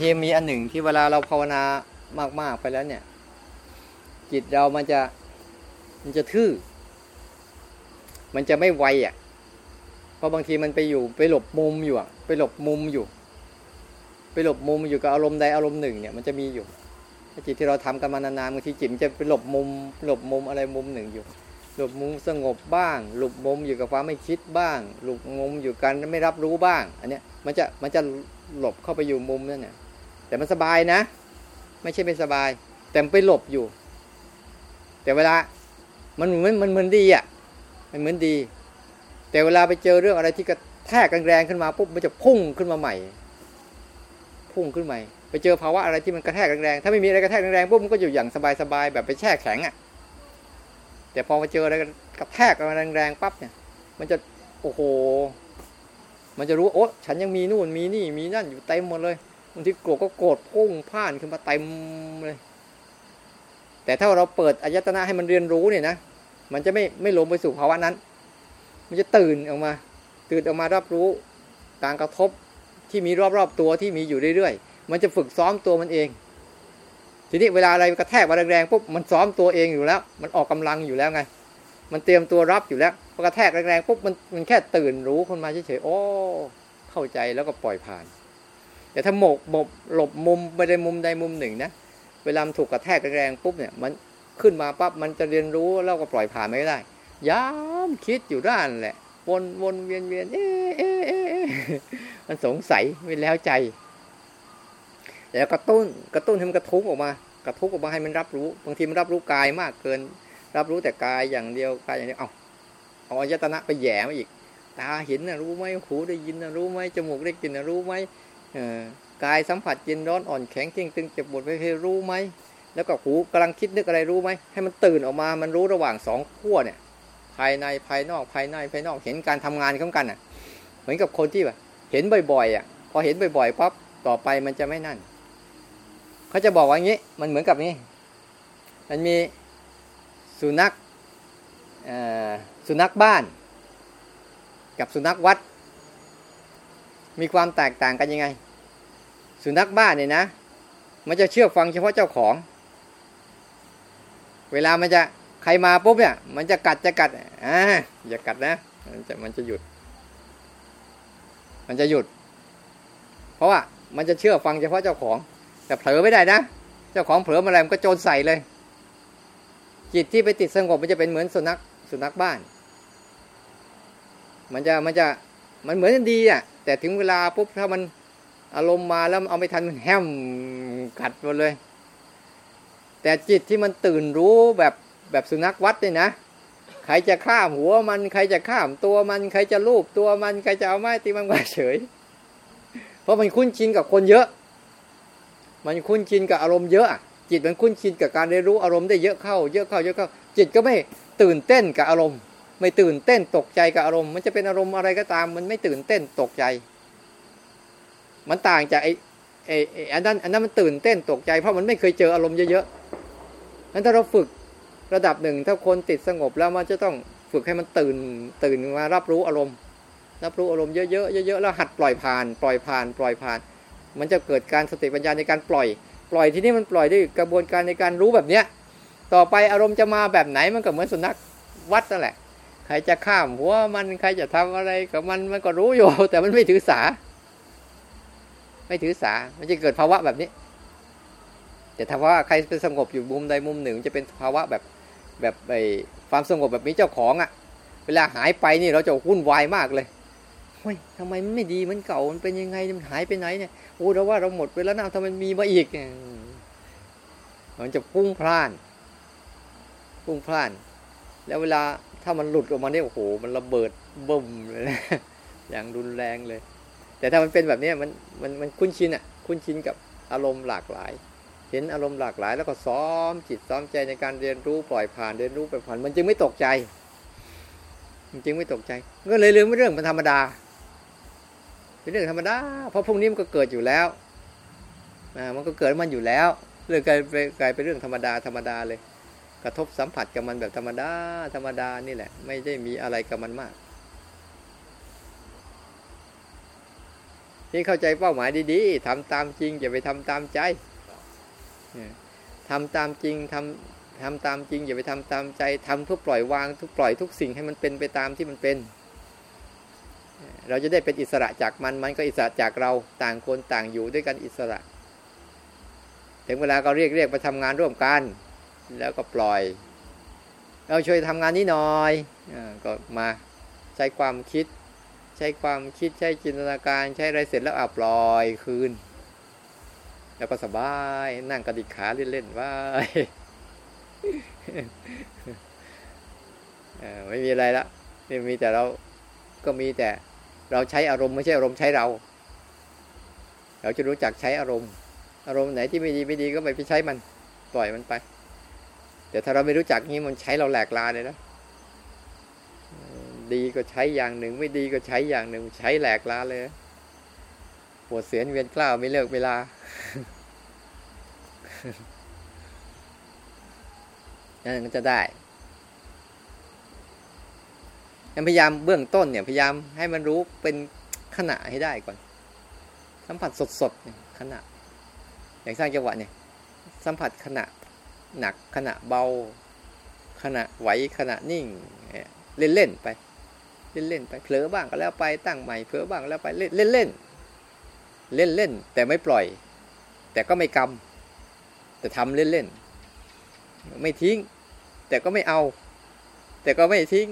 บางทีมีอันหนึ่งที่เวลาเราภาวนามากๆไปแล้วเนี่ย จิตเรามันจะมันจะทื่อ มันจะไม่ไวอะ เพราะบางทีมันไปอยู่ไปหลบมุมอยู่อะ ไปหลบมุมอยู่ ไปหลบมุมอยู่กับอารมณ์ใดอารมณ์หนึ่งเนี่ยมันจะมีอยู่จิตที่เราทำกันมานานๆบางทีจิตมันจะไปหลบมุม หลบมุมอะไรมุมหนึ่งอยู่ หลบมุมสงบบ้าง หลบมุมอยู่กับความไม่คิดบ้าง หลบมุมอยู่กันไม่รับรู้บ้าง อันเนี้ยมันจะมันจะหลบเข้าไปอยู่มุมนั่นเนี่ย แต่มันสบายนะ ไม่ใช่ไม่สบาย แต่มันไปหลบอยู่ แต่เวลามันเหมือนมันเหมือนดีอะ มันเหมือนดี แต่เวลาไปเจอเรื่องอะไรที่กระแทกแรงขึ้นมาปุ๊บมันจะพุ่งขึ้นมาใหม่ พุ่งขึ้นใหม่ ไปเจอภาวะอะไรที่มันกระแทกแรงๆถ้าไม่มีอะไรกระแทกแรงๆปุ๊บมันก็อยู่อย่างสบายๆแบบไปแช่แข็งอะ แต่พอมาเจออะไรกระแทกแรงๆปั๊บเนี่ย มันจะโอ้โห มันจะรู้โอ้ฉันยังมีนู่นมีนี่มีนั่นอยู่เต็มหมดเลย บางทีโกรธก็โกรธพุ่งพ่านขึ้นมาเต็มเลย แต่ถ้าเราเปิดอายตนะให้มันเรียนรู้เนี่ยนะมันจะไม่ไม่ลงไปสู่ภาวะนั้น มันจะตื่นออกมา ตื่นออกมารับรู้การกระทบที่มีรอบๆตัวที่มีอยู่เรื่อยๆ มันจะฝึกซ้อมตัวมันเอง ทีนี้เวลาอะไรกระแทกมาแรงๆปุ๊บมันซ้อมตัวเองอยู่แล้ว มันออกกำลังอยู่แล้วไง มันเตรียมตัวรับอยู่แล้วพอกระแทกแรงๆปุ๊บมันมันแค่ตื่นรู้คนมาเฉยๆโอ้เข้าใจแล้วก็ปล่อยผ่าน แต่ถ้าหมกหมบหลบมุมไปในมุมใดมุมหนึ่งนะเวลามันถูกกระแทกแรงปุ๊บเนี่ยมันขึ้นมาปั๊บมันจะเรียนรู้แล้วก็ปล่อยผ่านไม่ได้ย้ำคิดอยู่ด้านแหละ วนวนเวียนเวียนเอ๊ะเอ๊ะเอ๊ะมันสงสัยไม่แล้วใจแล้วกระตุ้นกระตุ้นให้มันกระทุ้งออกมา กระทุ้งออกมาให้มันรับรู้ บางทีมันรับรู้กายมากเกิน รับรู้แต่กายอย่างเดียวกายอย่างเดียวเอาเอาอายตนะไปแย่มาอีก ตาเห็นนะรู้ไหมหูได้ยินนะรู้ไหมจมูกได้กลิ่นนะรู้ไหม กายสัมผัสเย็นร้อนอ่อนแข็งเที่งตึงเจ็บปวดไปให้รู้ไหมแล้วก็หูกำลังคิดนึกอะไรรู้ไหมให้มันตื่นออกมามันรู้ระหว่างสองขั้วเนี่ย ภายในภายนอกภายในภายนอกเห็นการทำงานของกันอะ เหมือนกับคนที่แบบเห็นบ่อยๆอะพอเห็นบ่อยๆปั๊บต่อไปมันจะไม่นั่นเขาจะบอกว่างี้ มันเหมือนกับนี้ มันมีสุนัขสุนัขบ้าน กับสุนัขวัด มีความแตกต่างกันยังไง สุนัขบ้านเนี่ยนะ มันจะเชื่อฟังเฉพาะเจ้าของ เวลามันจะใครมาปุ๊บเนี่ย มันจะกัดจะกัดอ่าอย่ากัดนะ มันจะมันจะหยุด มันจะหยุด เพราะว่ามันจะเชื่อฟังเฉพาะเจ้าของ แต่เผลอไม่ได้นะ เจ้าของเผลอมาอะไรมันก็โจรใส่เลย จิตที่ไปติดสงบมันจะเป็นเหมือนสุนัขสุนัขบ้าน มันจะมันจะ มันเหมือนดีอะ แต่ถึงเวลาปุ๊บถ้ามันอารมณ์มาแล้วเอาไม่ทันมันแฮมกัดหมดเลย แต่จิตที่มันตื่นรู้แบบแบบสุนัขวัดเนี่ยนะใครจะข้ามหัวมันใครจะข้ามตัวมันใครจะลูบตัวมันใครจะเอาไม้ตีมันก็เฉย เพราะมันคุ้นชินกับคนเยอะ มันคุ้นชินกับอารมณ์เยอะ จิตมันคุ้นชินกับการเรียนรู้อารมณ์ได้เยอะเข้า เยอะเข้าเยอะเข้า จิตก็ไม่ตื่นเต้นกับอารมณ์ ไม่ตื่นเต้นตกใจกับอารมณ์ มันจะเป็นอารมณ์อะไรก็ตาม มันไม่ตื่นเต้นตกใจ มันต่างจากไอ้ไอ้อันนั้นอันนั้นมันตื่นเต้นตกใจ เพราะมันไม่เคยเจออารมณ์เยอะๆนั้นถ้าเราฝึกระดับหนึ่ง ถ้าคนติดสงบแล้วมันจะต้องฝึกให้มันตื่นตื่นมารับรู้อารมณ์ รับรู้อารมณ์เยอะๆเยอะๆแล้วหัดปล่อยผ่าน ปล่อยผ่าน ปล่อยผ่าน มันจะเกิดการสติปัญญาในการปล่อย ปล่อยที่นี่มันปล่อยด้วยกระบวนการในการรู้แบบเนี้ยต่อไปอารมณ์จะมาแบบไหนมันก็เหมือนสุนัขวัดนั่นแหละ ครจะข้ามหัวมันใครจะทำอะไรกับมันมันก็รู้อยู่ แต่มันไม่ถือสา ไม่ถือสา มันจะเกิดภาวะแบบนี้ แต่ถ้าว่าใครเป็นสงบอยู่มุมใดมุมหนึ่ง จะเป็นภาวะแบบแบบไอ้ความสงบแบบมีเจ้าของอะ่ะ เวลาหายไปนี่เราจะวุ่นวายมากเลยเฮ้ยทำไมมันไม่ดีมันเก่ามันเป็นยังไงมันหายไปไหนเนี่ยโอ้เราว่าเราหมดไปแล้วนะทำไมมีมาอีกเนี่ยมันจะพุ่งพล่านพุ่งพล่าน แล้วเวลาถ้ามันหลุดออกมาเนี่ยโอ้โห มันระเบิดบึ้มเลยนะอย่างรุนแรงเลย แต่ถ้ามันเป็นแบบนี้มันมันมันคุ้นชินอะ คุ้นชินกับอารมณ์หลากหลาย เห็นอารมณ์หลากหลาย แล้วก็ซ้อมจิตซ้อมใจในการเรียนรู้ปล่อยผ่านเรียนรู้ไปผ่าน มันจึงไม่ตกใจ มันจึงไม่ตกใจก็เลยเรื่องไม่เรื่องมันธรรมดา เป็นเรื่องธรรมดาเพราะพวกนี้มันก็เกิดอยู่แล้วอ่ามันก็เกิดมันอยู่แล้วเรื่องกลายเป็นกลายเป็นเรื่องธรรมดาธรรมดาเลย กระทบสัมผัสกับมันแบบธรรมดาธรรมดานี่แหละ ไม่ได้มีอะไรกับมันมาก นี่เข้าใจเป้าหมายดีๆทำตามจริงอย่าไปทำตามใจทำตามจริงทำทำตามจริง อย่าไปทำตามใจทำเพื่อปล่อยวางทุกปล่อยทุกสิ่งให้มันเป็นไปตามที่มันเป็น เราจะได้เป็นอิสระจากมันมันก็อิสระจากเราต่างคนต่างอยู่ด้วยกันอิสระ ถึงเวลาก็เรียกเรียกไปทำงานร่วมกัน แล้วก็ปล่อยเราช่วยทำงานนี้หน่อยอก็มาใช้ความคิด ใช้ความคิดใช้จินตนาการ ใช้อะไรเสร็จแล้วอะปล่อยคืน แล้วก็สบายนั่งกระดิกขาเล่นๆว่าไม่มีอะไรละไม่มีแต่เราก็มีแต่เราใช้อารมณ์ไม่ใช่อารมณ์ใช้เรา เราจะรู้จักใช้อารมณ์ อารมณ์ไหนที่ไม่ดีไม่ดีก็ไม่ไปใช้มัน ปล่อยมันไป แต่ถ้าเราไม่รู้จักนี้มันใช้เราแหลกลาเลยนะดีก็ใช้อย่างหนึ่ง ไม่ดีก็ใช้อย่างหนึ่ง ใช้แหลกลาเลยปวดเสียนเวียนกล้าวไม่เลิกเวลา นั่นก็จะได้พยายามเบื้องต้นเนี่ยพยายามให้มันรู้เป็นขณะให้ได้ก่อน สัมผัสสดๆขณะอย่างสร้างจังหวะเนี่ย สัมผัสขณะ หนักขณะเบา ขณะไหวขณะนิ่ง เล่นเล่นไป เล่นเล่นไปเผลอบ้างก็แล้วไปตั้งใหม่เผลอบ้างแล้วไปเล่นเล่นเล่นเล่นเล่นแต่ไม่ปล่อย แต่ก็ไม่กำแต่ทำเล่นเล่นไม่ทิ้ง แต่ก็ไม่เอา แต่ก็ไม่ทิ้ง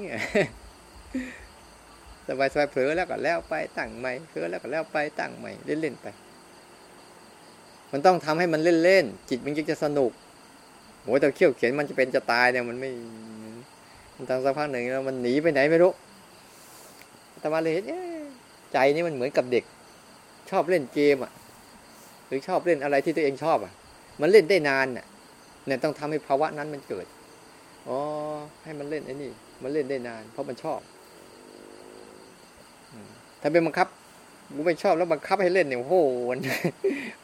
สบายสบายเผลอแล้วก็แล้วไปตั้งใหม่เผลอแล้วก็แล้วไปตั้งใหม่เล่นเล่นไป มันต้องทำให้มันเล่นเล่นจิตมันจะสนุก โอ้แต่เขี่ยวเขียนมันจะเป็นจะตายเนี่ยมันไม่มันทำสักพักหนึ่งแล้วมันหนีไปไหนไม่รู้แต่มาเลยเห็นใจนี่มันเหมือนกับเด็ก ชอบเล่นเกมอะ หรือชอบเล่นอะไรที่ตัวเองชอบอะ มันเล่นได้นานอะ เนี่ยต้องทำให้ภาวะนั้นมันเกิดอ๋อให้มันเล่นไอ้นี่ มันเล่นได้นาน เพราะมันชอบถ้าเป็นบังคับกูไม่ชอบแล้วบังคับให้เล่นเนี่ยโอ้โห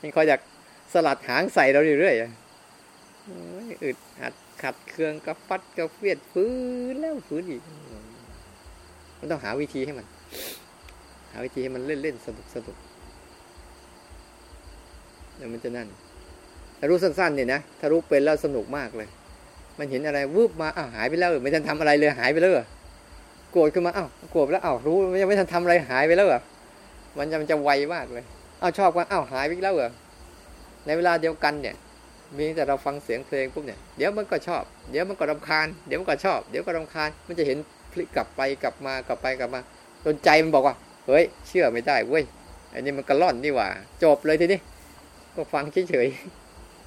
มันคอยอยากสลัดหางใส่เราเรื่อยๆ อึดอัดขัดเครื่องกระฟัดกระเฟียดฟื้นแล้วฟื้นอีก มันต้องหาวิธีให้มัน หาวิธีให้มันเล่นเล่นสนุกสนุกแล้วมันจะนั่นถ้ารู้สั้นๆเนี่ยนะถ้ารู้เป็นแล้วสนุกมากเลย มันเห็นอะไรวืบมาอ้าวหายไปแล้วไม่ทันทำอะไรเลยหายไปแล้วโกรธขึ้นมาอ้าวโกรธแล้วอ้าวรู้ยังไม่ทันทำอะไรหายไปแล้วหรอมันจะมันจะไวมากเลยอ้าวชอบว่าอ้าวหายไปแล้วเหรอในเวลาเดียวกันเนี่ย มีแต่เราฟังเสียงเพลงปุ๊บเนี่ยเดี๋ยวมันก็ชอบ เดี๋ยวมันก็รำคาญเดี๋ยวมันก็ชอบ เดี๋ยวก็รำคาญ มันจะเห็นพลิกกลับไปกลับมากลับไปกลับมาจนใจมันบอกว่าเฮ้ยเชื่อไม่ได้เว้ยอันนี้มันกระล่อนนี่หว่า จบเลยทีนี้ก็ฟังเฉย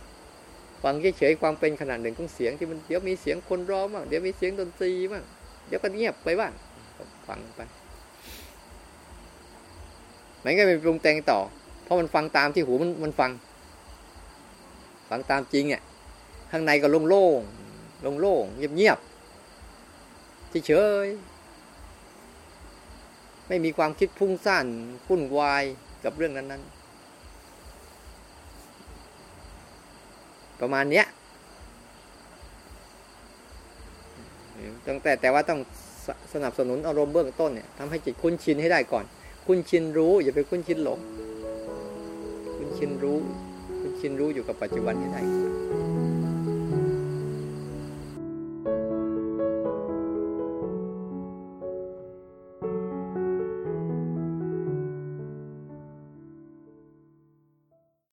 ๆฟังเฉยๆความเป็นขนาดหนึ่งของเสียงที่มันเดี๋ยวมีเสียงคนร้องบ้างเดี๋ยวมีเสียงดนตรีบ้างเดี๋ยวก็เงียบไปบ้างฟังไปมันก็ไปปรุงแต่งต่อ เพราะมันฟังตามที่หูมันมันฟัง ฟังตามจริงอะข้างในก็โล่งโล่งโล่งเงียบเงียบเฉยไม่มีความคิดพุ่งสั้นพุ่นวายกับเรื่องนั้น ๆ ประมาณเนี้ยตั้งแต่แต่ว่าต้องสนับสนุนอารมณ์เบื้องต้นเนี่ยทำให้จิตคุ้นชินให้ได้ก่อน คุ้นชินรู้ อย่าไปคุ้นชินหลง คุ้นชินรู้ คุณชินรู้อยู่กับปัจจุบันให้ได้